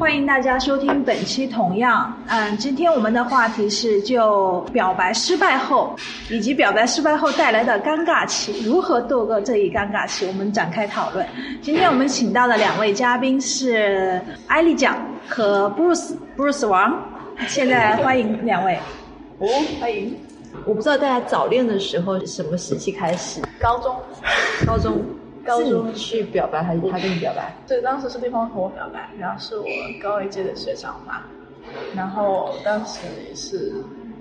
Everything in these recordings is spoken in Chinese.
欢迎大家收听本期《同样》。嗯，今天我们的话题是就表白失败后，以及表白失败后带来的尴尬期，如何度过这一尴尬期，我们展开讨论。今天我们请到的两位嘉宾是艾丽酱和 Bruce Bruce 王，现在欢迎两位。哦，欢迎。我不知道大家早恋的时候什么时期开始？高中，高中。高中去表白还是他跟你表白？对，当时是对方和我表白，然后是我高一届的学长嘛。然后当时也是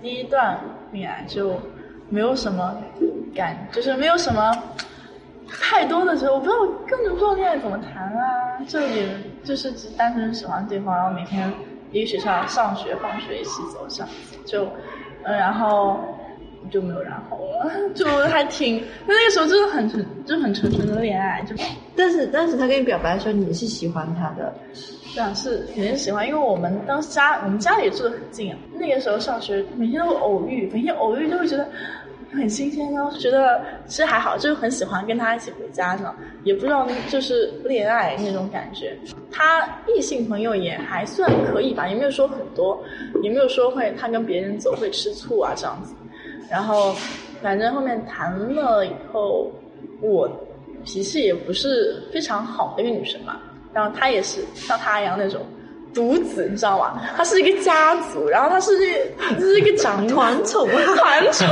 第一段恋爱，就没有什么感，就是没有什么太多的时候，我不知道，根本不知道恋爱怎么谈啊。就也就是只单纯喜欢对方，然后每天一个学校上学放学一起走这样子，就嗯，然后。就没有然后了，就还挺，那那个时候真的很纯，就很纯纯的恋爱，就。但是当时他跟你表白的时候，你是喜欢他的，对啊，是肯定喜欢，因为我们当时家，我们家里也住的很近啊。那个时候上学，每天都会偶遇，每天偶遇就会觉得很新鲜，然后觉得其实还好，就是很喜欢跟他一起回家呢，也不知道就是恋爱那种感觉。他异性朋友也还算可以吧，也没有说很多，也没有说会他跟别人走会吃醋啊这样子。然后，反正后面谈了以后，我脾气也不是非常好的一个女生嘛。然后她也是像她一样那种独子，你知道吗？她是一个家族，然后她是这是一个长 团宠，团宠。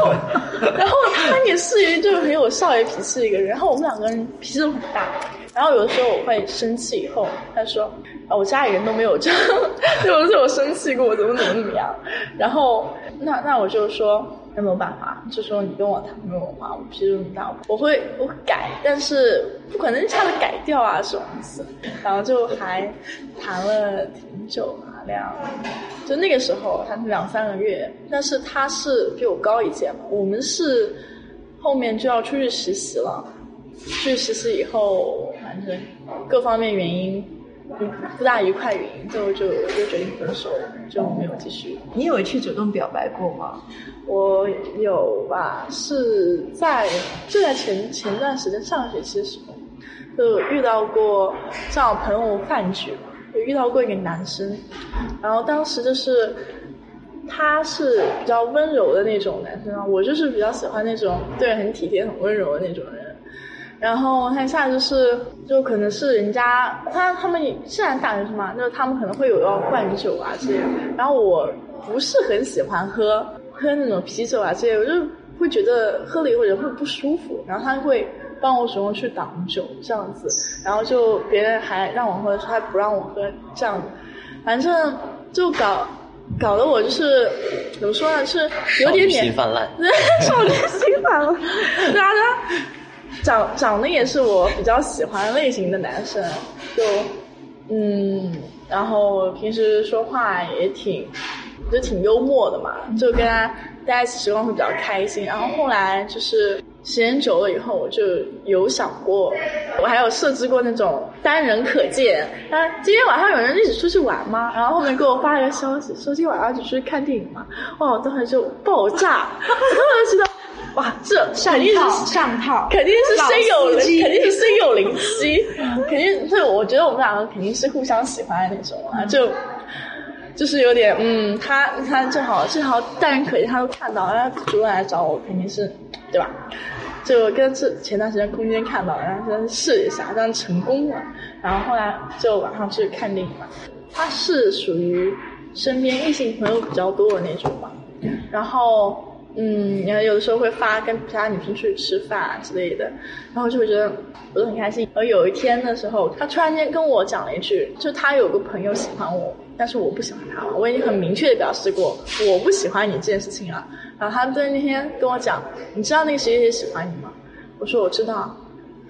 然后她也是一就很有少爷脾气的一个人。然后我们两个人脾气都很大。然后有的时候我会生气，以后他说啊，我家里人都没有这样，有的时候我生气过，怎么怎么怎么样。然后那那我就说。那没有办法？就说你跟我谈没有话，我脾气这么大，我会我改，但是不可能一下子改掉啊，这种意思。然后就还谈了挺久嘛，两就那个时候谈两三个月，但是他是比我高一届嘛，我们是后面就要出去实习了，去实习以后，反正各方面原因。不大愉快，原因就就就决定分手，就没有继续。你有去主动表白过吗？我有吧，是在就在前前段时间上学期的时候，就遇到过叫朋友饭局嘛，就遇到过一个男生，然后当时就是他是比较温柔的那种男生啊，我就是比较喜欢那种对人很体贴、很温柔的那种人。然后他一下就是，就可能是人家他他们虽然大学生嘛，就是他们可能会有要灌酒啊这些。然后我不是很喜欢喝喝那种啤酒啊这些，我就会觉得喝了以后人会不舒服。然后他会帮我主动去挡酒这样子，然后就别人还让我喝的时候还不让我喝这样子，反正就搞搞得我就是怎么说呢，是有点点心泛滥，少女心泛滥，对啊。长长得也是我比较喜欢类型的男生，就嗯，然后平时说话也挺，就挺幽默的嘛，就跟他待在一起时光会比较开心。然后后来就是时间久了以后，我就有想过，我还有设置过那种单人可见，啊，今天晚上有人一起出去玩吗？然后后面给我发了个消息，说今天晚上一起出去看电影嘛。哇，我当时就爆炸，我当时知道。哇，这肯定是上套，肯定是心有灵，肯定是心有灵犀，肯定是我觉得我们两个肯定是互相喜欢的那种啊，就就是有点嗯，他他正好正好待人可惜，他都看到，然后主动来找我，肯定是对吧？就跟这前段时间空间看到，然后先试一下，但成功了，然后后来就晚上去看电影嘛。他是属于身边异性朋友比较多的那种吧，然后。嗯，然后有的时候会发跟其他女生出去吃饭之类的，然后就会觉得我都很开心。而有一天的时候，他突然间跟我讲了一句，就他有个朋友喜欢我，但是我不喜欢他了。我已经很明确的表示过我不喜欢你这件事情了。然后他在那天跟我讲，你知道那个谁谁谁喜欢你吗？我说我知道。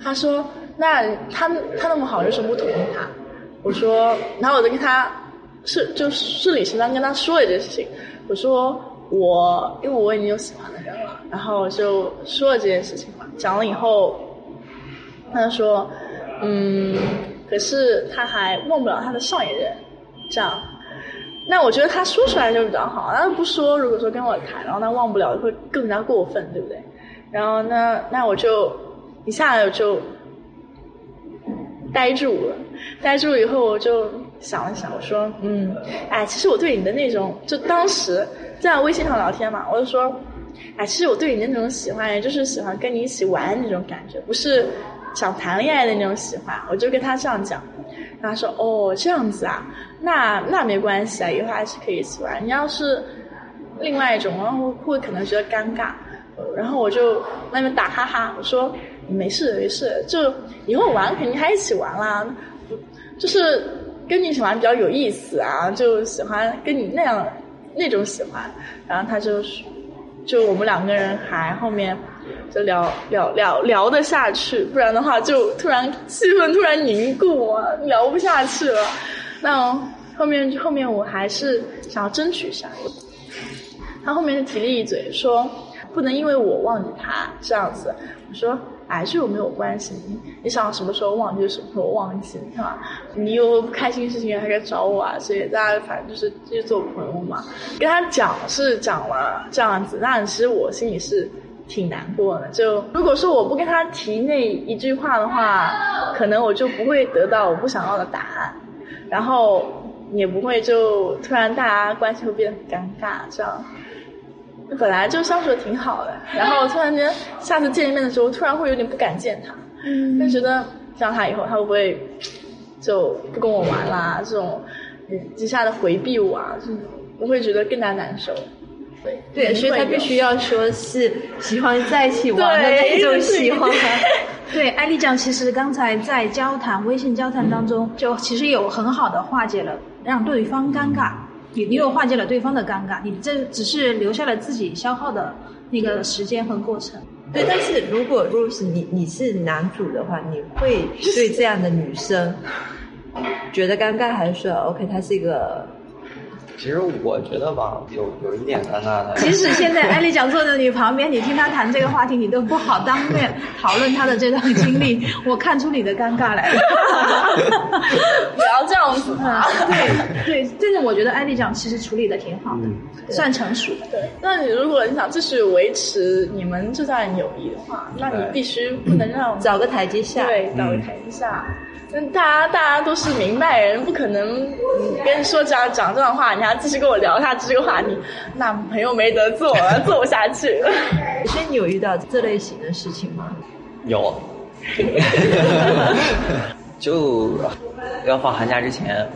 他说那他他那么好，为什么不同意他？我说，然后我就跟他是就顺理成章跟他说了这件事情。我说。我因为我已经有喜欢的人了，然后就说了这件事情嘛。讲了以后，他就说：“嗯，可是他还忘不了他的上一任，这样。那我觉得他说出来就比较好，他不说，如果说跟我谈，然后他忘不了，会更加过分，对不对？然后那那我就一下子就呆住了，呆住以后我就想了想，我说，嗯，哎，其实我对你的那种，就当时在微信上聊天嘛，我就说，哎，其实我对你的那种喜欢，也就是喜欢跟你一起玩那种感觉，不是想谈恋爱的那种喜欢。我就跟他这样讲，他说，哦，这样子啊，那那没关系啊，以后还是可以一起玩。你要是另外一种，然后会可能觉得尴尬，然后我就那边打哈哈，我说没事没事，就以后玩肯定还一起玩啦，就是跟你喜欢比较有意思啊，就喜欢跟你那样那种喜欢，然后他就是就我们两个人还后面就聊聊聊聊得下去，不然的话就突然气氛突然凝固啊，聊不下去了。那后面后面我还是想要争取一下。他后面就提了一嘴，说不能因为我忘记他这样子。我说，哎，这有没有关系？你你想什么时候忘记就什么时候忘记，是吧？你有不开心的事情还可以找我啊，所以大家反正就是继续做朋友嘛。跟他讲是讲了这样子，但其实我心里是挺难过的。就如果说我不跟他提那一句话的话，可能我就不会得到我不想要的答案，然后也不会就突然大家关系会变得很尴尬，这样。本来就相处的挺好的，然后突然间下次见一面的时候，突然会有点不敢见他，嗯就觉得见到他以后，他会不会就不跟我玩啦？这种一下的回避我啊，就我会觉得更加难受。对对，所以他必须要说是喜欢在一起玩的那种喜欢。对，艾丽酱其实刚才在交谈微信交谈当中，就其实有很好的化解了让对方尴尬。你你又化解了对方的尴尬，你这只是留下了自己消耗的那个时间和过程。对，但是如果如果是你你是男主的话，你会对这样的女生觉得尴尬，还是说 OK，她是一个？其实我觉得吧，有有一点尴尬的。即使现在艾丽讲坐在你旁边，你听她谈这个话题，你都不好当面讨论她的这段经历。我看出你的尴尬来了。不要这样子啊！对对，但是我觉得艾丽讲其实处理的挺好的，算成熟。对，那你如果你想继续维持你们这段友谊的话，那你必须不能让找个台阶下，对，找个台阶下。嗯，大家大家都是明白人，不可能跟你说讲讲这段话，你还继续跟我聊下这个话题，那朋友没得做，做不下去。所以你有遇到这类型的事情吗？有，就要放寒假之前，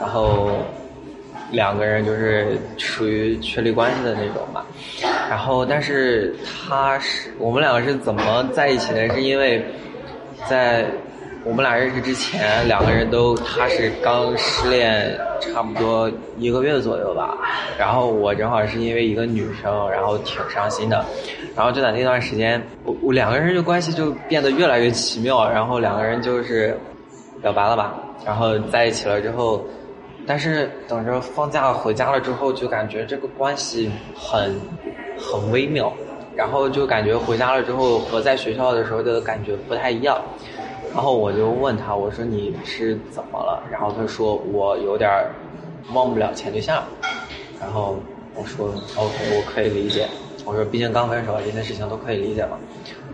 然后两个人就是属于确立关系的那种吧。然后，但是他是我们两个是怎么在一起的？是因为在。我们俩认识之前，两个人都他是刚失恋，差不多一个月左右吧。然后我正好是因为一个女生，然后挺伤心的。然后就在那段时间，我我两个人就关系就变得越来越奇妙。然后两个人就是表白了吧，然后在一起了之后，但是等着放假回家了之后，就感觉这个关系很很微妙。然后就感觉回家了之后和在学校的时候的感觉不太一样。然后我就问他，我说你是怎么了？然后他说我有点忘不了前对象。然后我说 OK，我可以理解。我说毕竟刚分手，这些事情都可以理解嘛。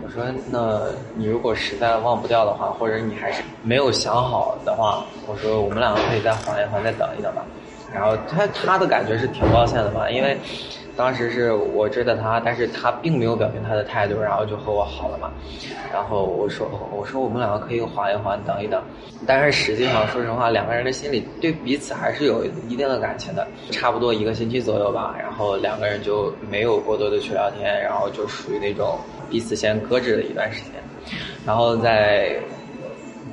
我说那你如果实在忘不掉的话，或者你还是没有想好的话，我说我们两个可以再缓一缓，再等一等吧。然后他他的感觉是挺抱歉的嘛，因为。当时是我追的他，但是他并没有表明他的态度，然后就和我好了嘛。然后我说，我说我们两个可以缓一缓，等一等。但是实际上，说实话，两个人的心里对彼此还是有一定的感情的。差不多一个星期左右吧，然后两个人就没有过多的去聊天，然后就属于那种彼此先搁置了一段时间。然后在。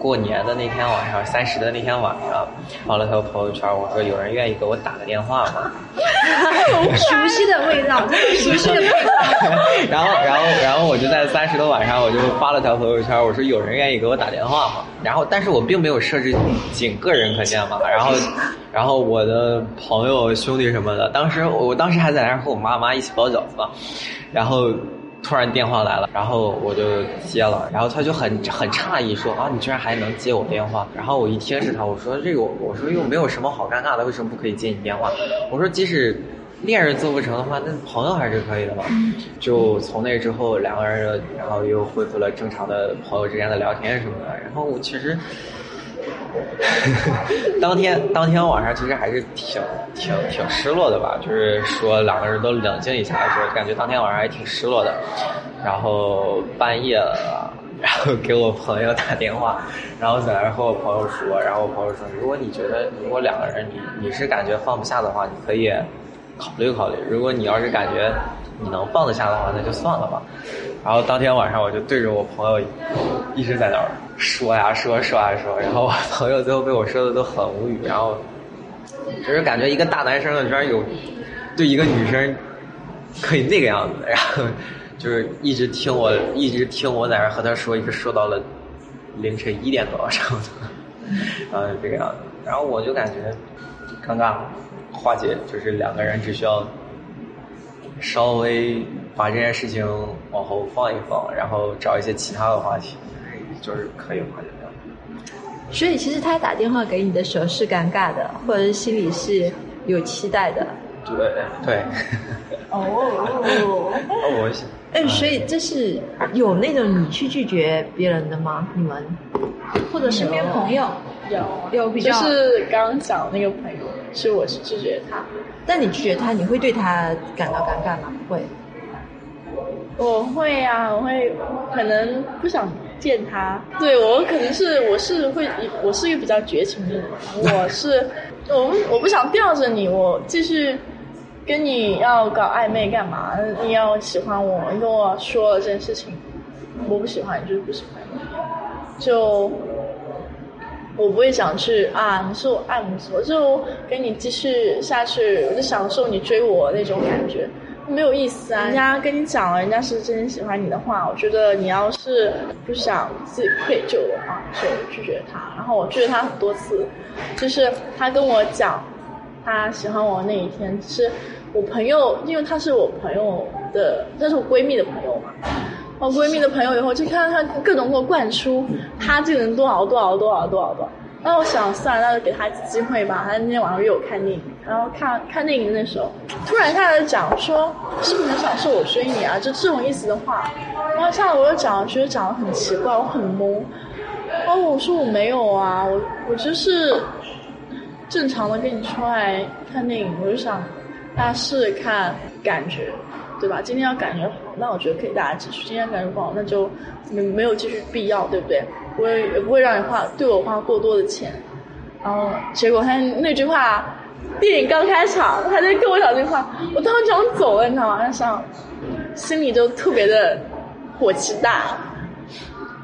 过年的那天晚上，三十的那天晚上，发了条朋友圈，我说有人愿意给我打个电话吗？熟悉的味道，熟悉的味道。然后，然后，然后我就在三十的晚上，我就发了条朋友圈，我说有人愿意给我打电话吗？然后，但是我并没有设置仅个人可见嘛。然后，然后我的朋友、兄弟什么的，当时我当时还在那儿和我妈妈一起包饺子嘛，然后。突然电话来了，然后我就接了，然后他就很很诧异说啊，你居然还能接我电话？然后我一听是他，我说这个我说又没有什么好尴尬的，为什么不可以接你电话？我说即使恋人做不成的话，那朋友还是可以的嘛。就从那之后，两个人然后又恢复了正常的朋友之间的聊天什么的。然后我其实 当天当天晚上其实还是挺挺挺失落的吧，就是说两个人都冷静一下的时候，感觉当天晚上还挺失落的。然后半夜了，然后给我朋友打电话，然后在那和我朋友说，然后我朋友说，如果你觉得如果两个人你你是感觉放不下的话，你可以考虑考虑。如果你要是感觉你能放得下的话，那就算了吧。然后当天晚上我就对着我朋友一直在那儿说呀说说呀说，然后我朋友最后被我说的都很无语，然后 就是感觉一个大男生居然有对一个女生可以那个样子，然后就是一直听我一直听我在那和他说，一直说到了凌晨一点多差不多，然 后这个样子，然后我就感觉尴尬化解，就是两个人只需要。稍微把这件事情往后放一放，然后找一些其他的话题，就是可以化解掉。所以，其实他打电话给你的时候是尴尬的，或者是心里是有期待的。对对。哦。我想。哎，所以这是有那种你去拒绝别人的吗？你们或者身边朋友有有比较，就是刚刚讲那个朋友，是我是拒绝他。但你拒绝他，你会对他感到尴尬吗？会。我会啊，我会可能不想见他。对我可能是我是会我是一个比较绝情的人，我是 我我不想吊着你，我继续跟你要搞暧昧干嘛？你要喜欢我，你跟我说了这件事情，我不喜欢你就是不喜欢你，就。我不会想去啊，你是我爱慕者，我就跟你继续下去，我就享受你追我那种感觉，没有意思啊。人家跟你讲了，人家是真心喜欢你的话，我觉得你要是不想自己愧疚的话，就拒绝他。然后我拒绝他很多次，就是他跟我讲他喜欢我那一天，是我朋友，因为他是我朋友的，那是我闺蜜的朋友嘛。我闺蜜的朋友以后就看到他各种给我灌输，他这个人多少多少多少多少多。那我想算了，那就给他一次机会吧。他那天晚上约我看电影，然后看看电影的那时候，突然他来讲说，是不是很想是我追你啊？就这种意思的话。然后下来我又讲，觉得讲的很奇怪，我很懵。然后我说我没有啊，我我就是正常的跟你出来看电影，我就想大家试试看感觉。对吧？今天要感觉好，那我觉得可以大家继续。今天感觉不好，那就没没有继续必要，对不对？我也也不会让你花对我花过多的钱。然后结果他那句话，电影刚开场，他在跟我讲这句话，我当时想走了，你知道吗？那想心里就特别的火气大。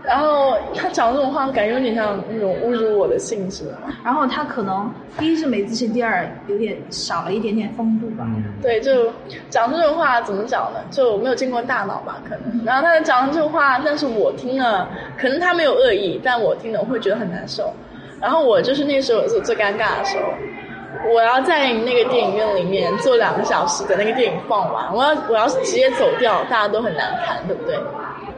然后他讲这种话，感觉有点像那种侮辱我的性质。然后他可能第一是没自信，第二有点少了一点点风度吧。对，就讲这种话怎么讲呢？就没有经过大脑吧，可能。然后他讲这种话，但是我听了，可能他没有恶意，但我听了我会觉得很难受。然后我就是那时候是最尴尬的时候，我要在那个电影院里面坐两个小时，等那个电影放完。我要我要是直接走掉，大家都很难看，对不对？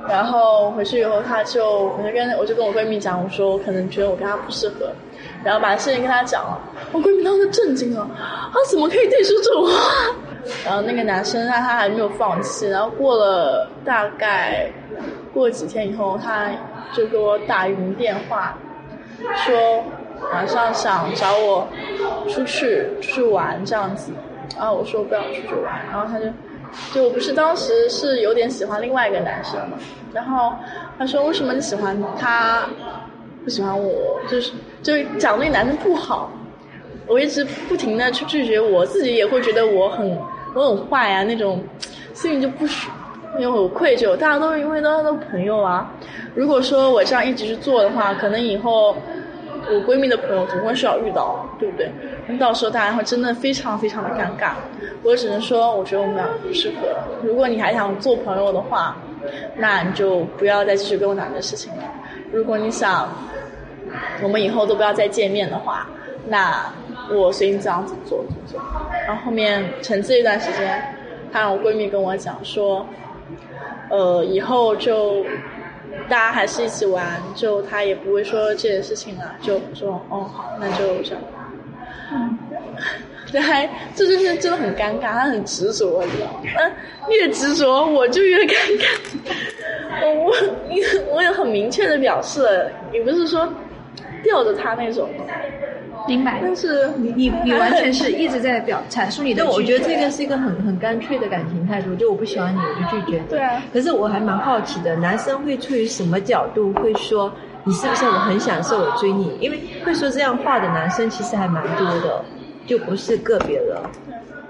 然后回去以后，他就我就跟我就跟我闺蜜讲，我说我可能觉得我跟他不适合，然后把事情跟他讲了。我闺蜜当时震惊了，他怎么可以对出这种话？然后那个男生他他还没有放弃，然后过了大概过几天以后，他就给我打语音电话，说晚上想找我出去出去玩这样子。然后我说不要出去玩，然后他就。就我不是当时是有点喜欢另外一个男生嘛，然后他说为什么你喜欢他，不喜欢我，就是就讲那男生不好，我一直不停的去拒绝，我自己也会觉得我很我很坏啊那种，心里就不舒，因为我愧疚，大家都是因为都都朋友啊，如果说我这样一直去做的话，可能以后。我闺蜜的朋友总会是要遇到，对不对？那到时候大家会真的非常非常的尴尬。我只能说，我觉得我们俩不适合。如果你还想做朋友的话，那你就不要再继续跟我讲这事情了。如果你想我们以后都不要再见面的话，那我随你这样子做。然后后面沉寂一段时间，她让我闺蜜跟我讲说，呃，以后就。大家还是一起玩，就他也不会说这件事情了，就说哦好，那就这样。嗯，这还这就是真的很尴尬，他很执着，你知道吗？越执着我就越尴尬。我我我也很明确的表示了，也不是说吊着他那种。明白。但是你你你完全是一直在表阐述你的但。我觉得这个是一个很很干脆的感情态度，就我不喜欢你，我就拒绝你。对啊可是我还蛮好奇的，男生会出于什么角度会说你是不是我很享受我追你？因为会说这样话的男生其实还蛮多的，就不是个别的。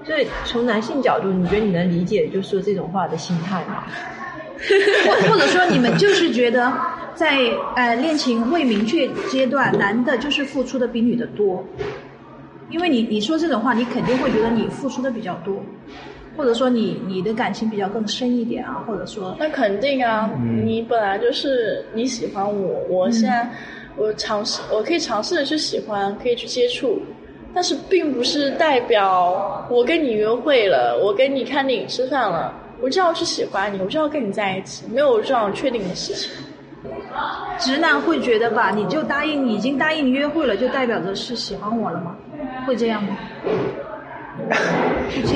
所以从男性角度，你觉得你能理解就说这种话的心态吗？或或者说你们就是觉得在呃恋情未明确阶段，男的就是付出的比女的多，因为你你说这种话，你肯定会觉得你付出的比较多，或者说你你的感情比较更深一点啊，或者说那肯定啊，你本来就是你喜欢我，我现在我尝试，我可以尝试的去喜欢，可以去接触，但是并不是代表我跟你约会了，我跟你看电影吃饭了，我就要去喜欢你，我就要跟你在一起，没有这样确定的事情。直男会觉得吧，你就答应已经答应约会了，就代表着是喜欢我了吗？会这样吗？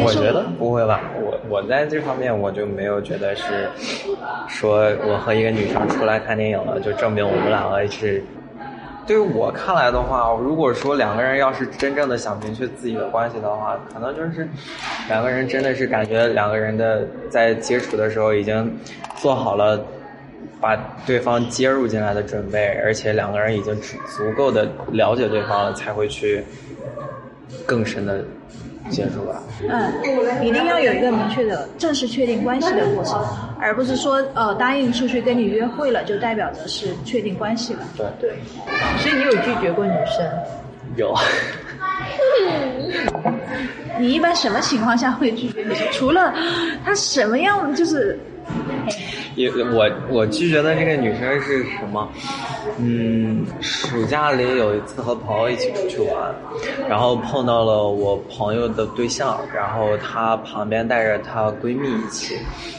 我觉得不会吧，我我在这方面我就没有觉得是说我和一个女生出来看电影了，就证明我们两个是。对于我看来的话，如果说两个人要是真正的想明确自己的关系的话，可能就是两个人真的是感觉两个人的在接触的时候已经做好了把对方接入进来的准备，而且两个人已经足足够的了解对方了，才会去更深的接触吧。嗯，一定要有一个明确的正式确定关系的过程，而不是说呃答应出去跟你约会了，就代表着是确定关系了。对，对，所以你有拒绝过女生？有。你一般什么情况下会拒绝女生？除了她什么样就是 也我我拒绝的这个女生是什么？嗯，暑假里有一次和朋友一起出去玩，然后碰到了我朋友的对象，然后她旁边带着她闺蜜一起，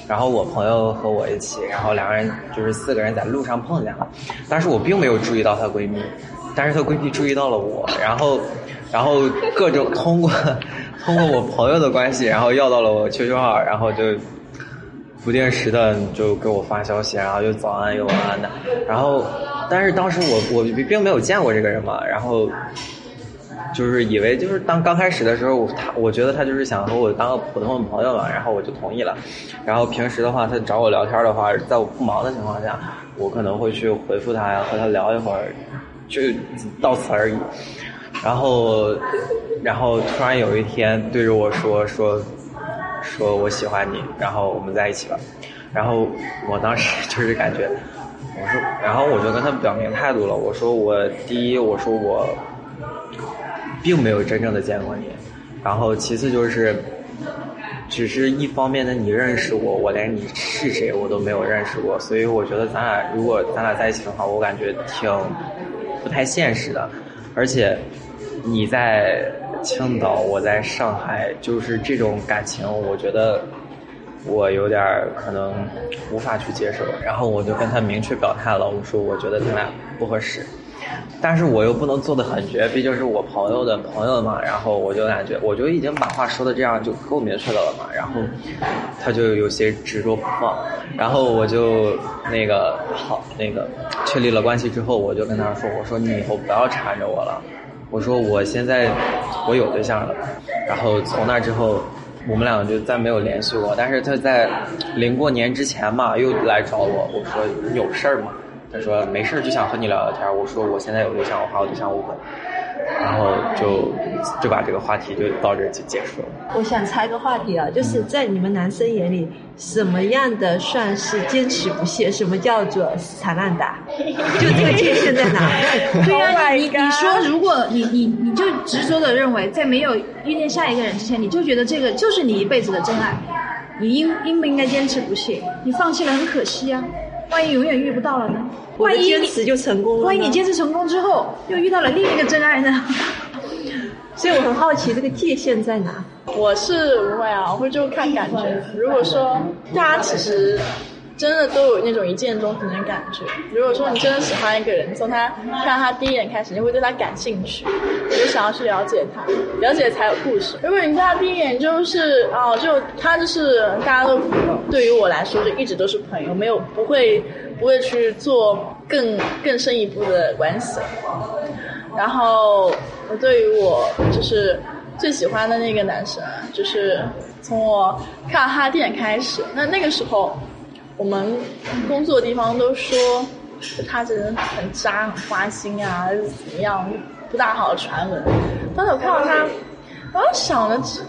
然后我朋友和我一起，然后两个人就是四个人在路上碰见了，但是我并没有注意到她闺蜜，但是她闺蜜注意到了我，然后然后各种通过通过我朋友的关系，然后要到了我 QQ 号，然后就。不定时的就给我发消息，然后又早安又晚安的，然后，但是当时我我并没有见过这个人嘛，然后，就是以为就是当刚开始的时候，他我觉得他就是想和我当个普通的朋友嘛，然后我就同意了，然后平时的话，他找我聊天的话，在我不忙的情况下，我可能会去回复他呀，和他聊一会儿，就到此而已，然后，然后突然有一天对着我说说。说我喜欢你，然后我们在一起了，然后我当时就是感觉，我说，然后我就跟他表明态度了，我说我第一，我说我并没有真正的见过你，然后其次就是，只是一方面的你认识我，我连你是谁我都没有认识过，所以我觉得咱俩如果咱俩在一起的话，我感觉挺不太现实的，而且你在。青岛，我在上海，就是这种感情，我觉得我有点可能无法去接受。然后我就跟他明确表态了，我说我觉得咱俩不合适，但是我又不能做的很绝，毕竟是我朋友的朋友嘛。然后我就感觉，我就已经把话说的这样就够明确的了嘛。然后他就有些执着不放。然后我就那个好，那个确立了关系之后，我就跟他说，我说你以后不要缠着我了。我说我现在我有对象了，然后从那之后，我们两个就再没有联系过。但是他在临过年之前嘛，又来找我，我说有事儿吗？他说没事儿，就想和你聊聊天。我说我现在有对象，我怕我对象误会，然后就就把这个话题就到这儿就结束了。我想插个话题啊，就是在你们男生眼里，什么样的算是坚持不懈？什么叫做死缠烂打？就这个界限在哪？对呀、Oh 你你说，如果你你你就执着的认为，在没有遇见下一个人之前，你就觉得这个就是你一辈子的真爱，你应应不应该坚持不懈？你放弃了很可惜啊，万一永远遇不到了呢？万一你坚持就成功了呢万一你坚持成功之后，又遇到了另一个真爱呢？所以我很好奇，这个界限在哪？我是不会啊，我会就看感觉。如果说大家其实真的都有那种一见钟情的感觉，如果说你真的喜欢一个人，从他看到他第一眼开始，你会对他感兴趣，你就想要去了解他，了解才有故事。如果你对他第一眼就是哦，就他就是大家都朋友，对于我来说就一直都是朋友，没有不会不会去做更更深一步的关系。然后我对于我就是最喜欢的那个男生，就是从我看到他第一眼开始，那那个时候我们工作的地方都说他这人很渣、很花心啊，还是怎么样，不大好的传闻。当时我看到他，然后想着，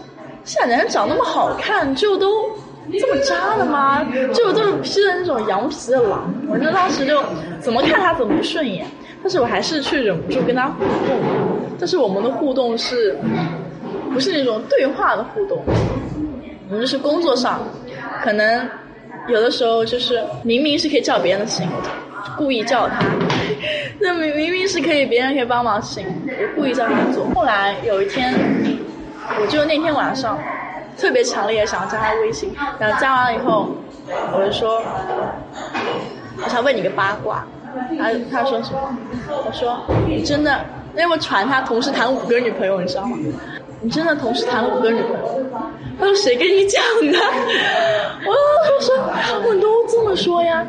现在人长那么好看，就都。这么渣的吗？就都是披着那种羊皮的狼，我就当时就怎么看他怎么不顺眼，但是我还是去忍不住跟他互动。但是我们的互动是，不是那种对话的互动，我们就是工作上，可能有的时候就是明明是可以叫别人的事情，故意叫他，那明明明是可以别人可以帮忙醒，我故意叫他做。后来有一天，我就那天晚上。特别强烈想要加他微信，然后加完了以后，我就说，我想问你个八卦，他他说什么？我说你真的，因为我传他同时谈五个女朋友，你知道吗？你真的同时谈了五个女朋友？他说谁跟你讲的？我他说他们都这么说呀，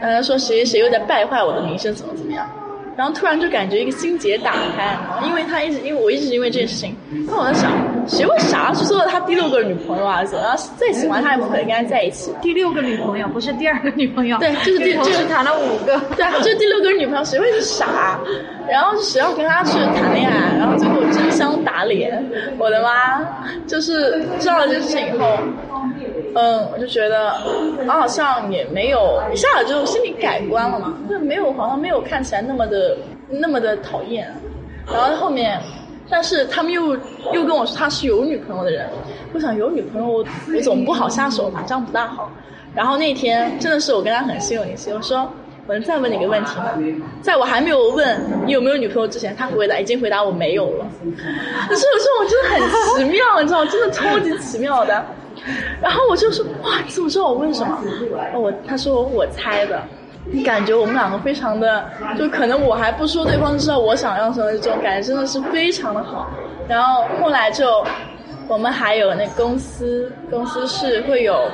呃说谁谁又在败坏我的名声，怎么怎么样？然后突然就感觉一个心结打开，因为他一直因为我一直因为这件事情，那我在想，谁会傻去做他第六个女朋友啊？怎么样再喜欢他也不可能跟他在一起。第六个女朋友不是第二个女朋友，对，就是第就是谈了五个，对，就是第六个女朋友，谁会是傻？然后谁要跟他去谈恋爱？然后最后真相打脸，我的妈！就是知道了这件事情以后。嗯，我就觉得，我好像也没有一下子就心里改观了嘛，就没有好像没有看起来那么的那么的讨厌。然后后面，但是他们又又跟我说他是有女朋友的人，我想有女朋友我我总不好下手吧，这样不大好。然后那天真的是我跟他很心有灵犀，我说我能再问你个问题吗？在我还没有问你有没有女朋友之前，他回答已经回答我没有了。可是有时候我真的很奇妙，你知道，真的超级奇妙的。然后我就说哇，你怎么知道我问什么？哦我他说我猜的，你感觉我们两个非常的，就可能我还不说，对方知道我想要什么，这种感觉真的是非常的好。然后后来就我们还有那公司，公司是会有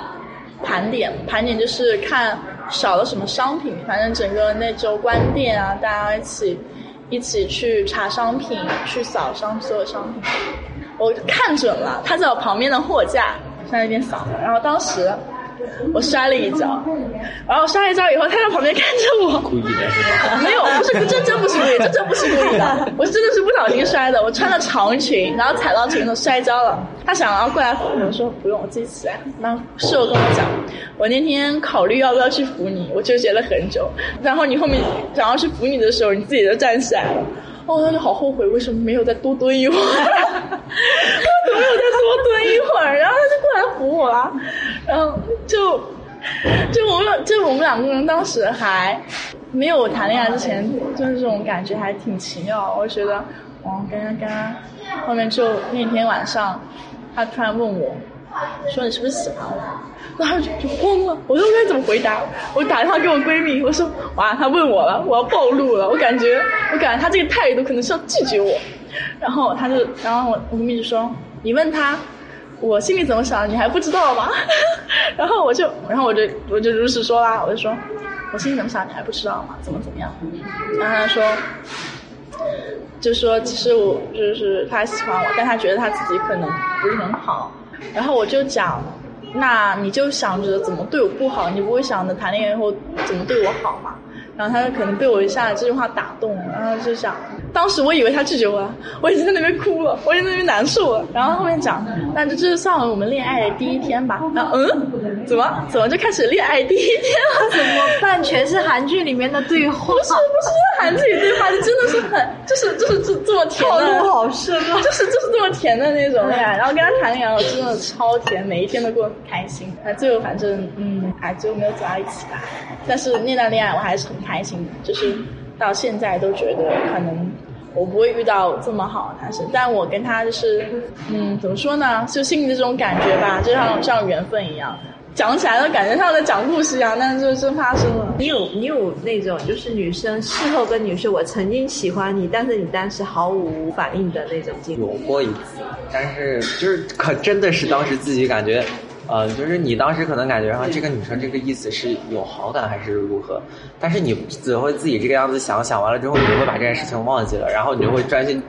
盘点，盘点就是看少了什么商品，反正整个那周关店啊，大家一起一起去查商品，去扫商所有商品。我看准了，他在我旁边的货架。在那边扫，然后当时我摔了一跤，然后摔了一跤以后，他在旁边看着我，故意的？没有，不是，这真不是故意，这真不是故意的，我真的是不小心摔的。我穿了长裙，然后踩到裙子摔跤了。他想要过来扶我，说不用，我自己起来。那室友跟我讲，我那天考虑要不要去扶你，我纠结了很久。然后你后面想要去扶你的时候，你自己就站起来了。哦，他就好后悔，为什么没有再多蹲一会儿？怎么没有再多蹲一会儿？然后他就过来扶我了，然后就就我们就我们两个人当时还没有谈恋爱之前，就是这种感觉还挺奇妙。我觉得，哦，刚刚刚刚后面就那天晚上，他突然问我。说你是不是喜欢我？然后就就慌了，我说该怎么回答？我打电话给我闺蜜，我说哇，他问我了，我要暴露了，我感觉我感觉他这个态度可能是要拒绝我。然后他就，然后我我闺蜜就说，你问他，我心里怎么想，你还不知道吗？然后我就，然后我就我就如实说啦，我就说我心里怎么想，你还不知道吗？怎么怎么样？然后他说，就说其实我就是他喜欢我，但他觉得他自己可能不是很好。然后我就讲，那你就想着怎么对我不好，你不会想着谈恋爱后怎么对我好嘛？然后他就可能被我一下这句话打动了，然后就想，当时我以为他拒绝我了，我已经在那边哭了，我已经在那边难受了。然后后面讲，那就这算我们恋爱第一天吧。然后嗯，怎么怎么就开始恋爱第一天了？怎么办？全是韩剧里面的对话。不是不是韩剧里对话，就真的是很，就是就是这这么甜的，套路好深啊！就是就是这么甜的那种恋爱。然后跟他谈恋爱，我真的超甜，每一天都过得很开心。那最后反正嗯，还最后没有走到一起吧。但是那段恋爱我还是很。开心的，就是到现在都觉得可能我不会遇到这么好的男生，但我跟他就是，嗯，怎么说呢？就心里的这种感觉吧，就像像缘分一样，讲起来都感觉像在讲故事一样，但是就真发生了。你有你有那种就是女生事后跟你说我曾经喜欢你，但是你当时毫无反应的那种经历？有过一次，但是就是可真的是当时自己感觉呃，就是你当时可能感觉上这个女生这个意思是有好感还是如何，但是你只会自己这个样子想，想完了之后，你就会把这件事情忘记了，然后你就会专心，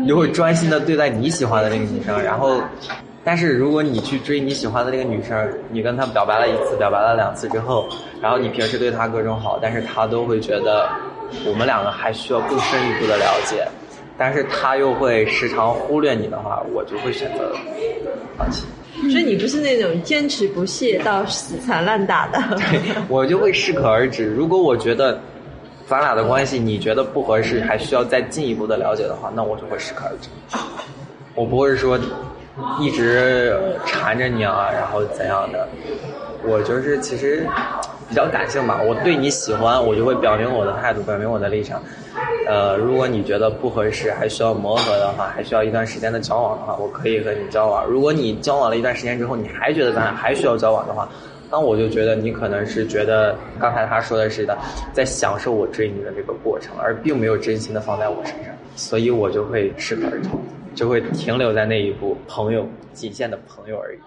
你就会专心的对待你喜欢的那个女生，然后，但是如果你去追你喜欢的那个女生，你跟她表白了一次，表白了两次之后，然后你平时对她各种好，但是她都会觉得我们两个还需要更深一步的了解，但是他又会时常忽略你的话，我就会选择放弃。所以你不是那种坚持不懈到死缠烂打的，对我就会适可而止。如果我觉得咱俩的关系你觉得不合适，还需要再进一步的了解的话，那我就会适可而止。我不会说一直缠着你啊，然后怎样的。我就是其实比较感性吧，我对你喜欢，我就会表明我的态度，表明我的立场。呃，如果你觉得不合适，还需要磨合的话，还需要一段时间的交往的话，我可以和你交往。如果你交往了一段时间之后，你还觉得咱俩还需要交往的话，那我就觉得你可能是觉得刚才他说的是的，在享受我追你的这个过程，而并没有真心的放在我身上，所以我就会适可而止，就会停留在那一步朋友，仅限的朋友而已。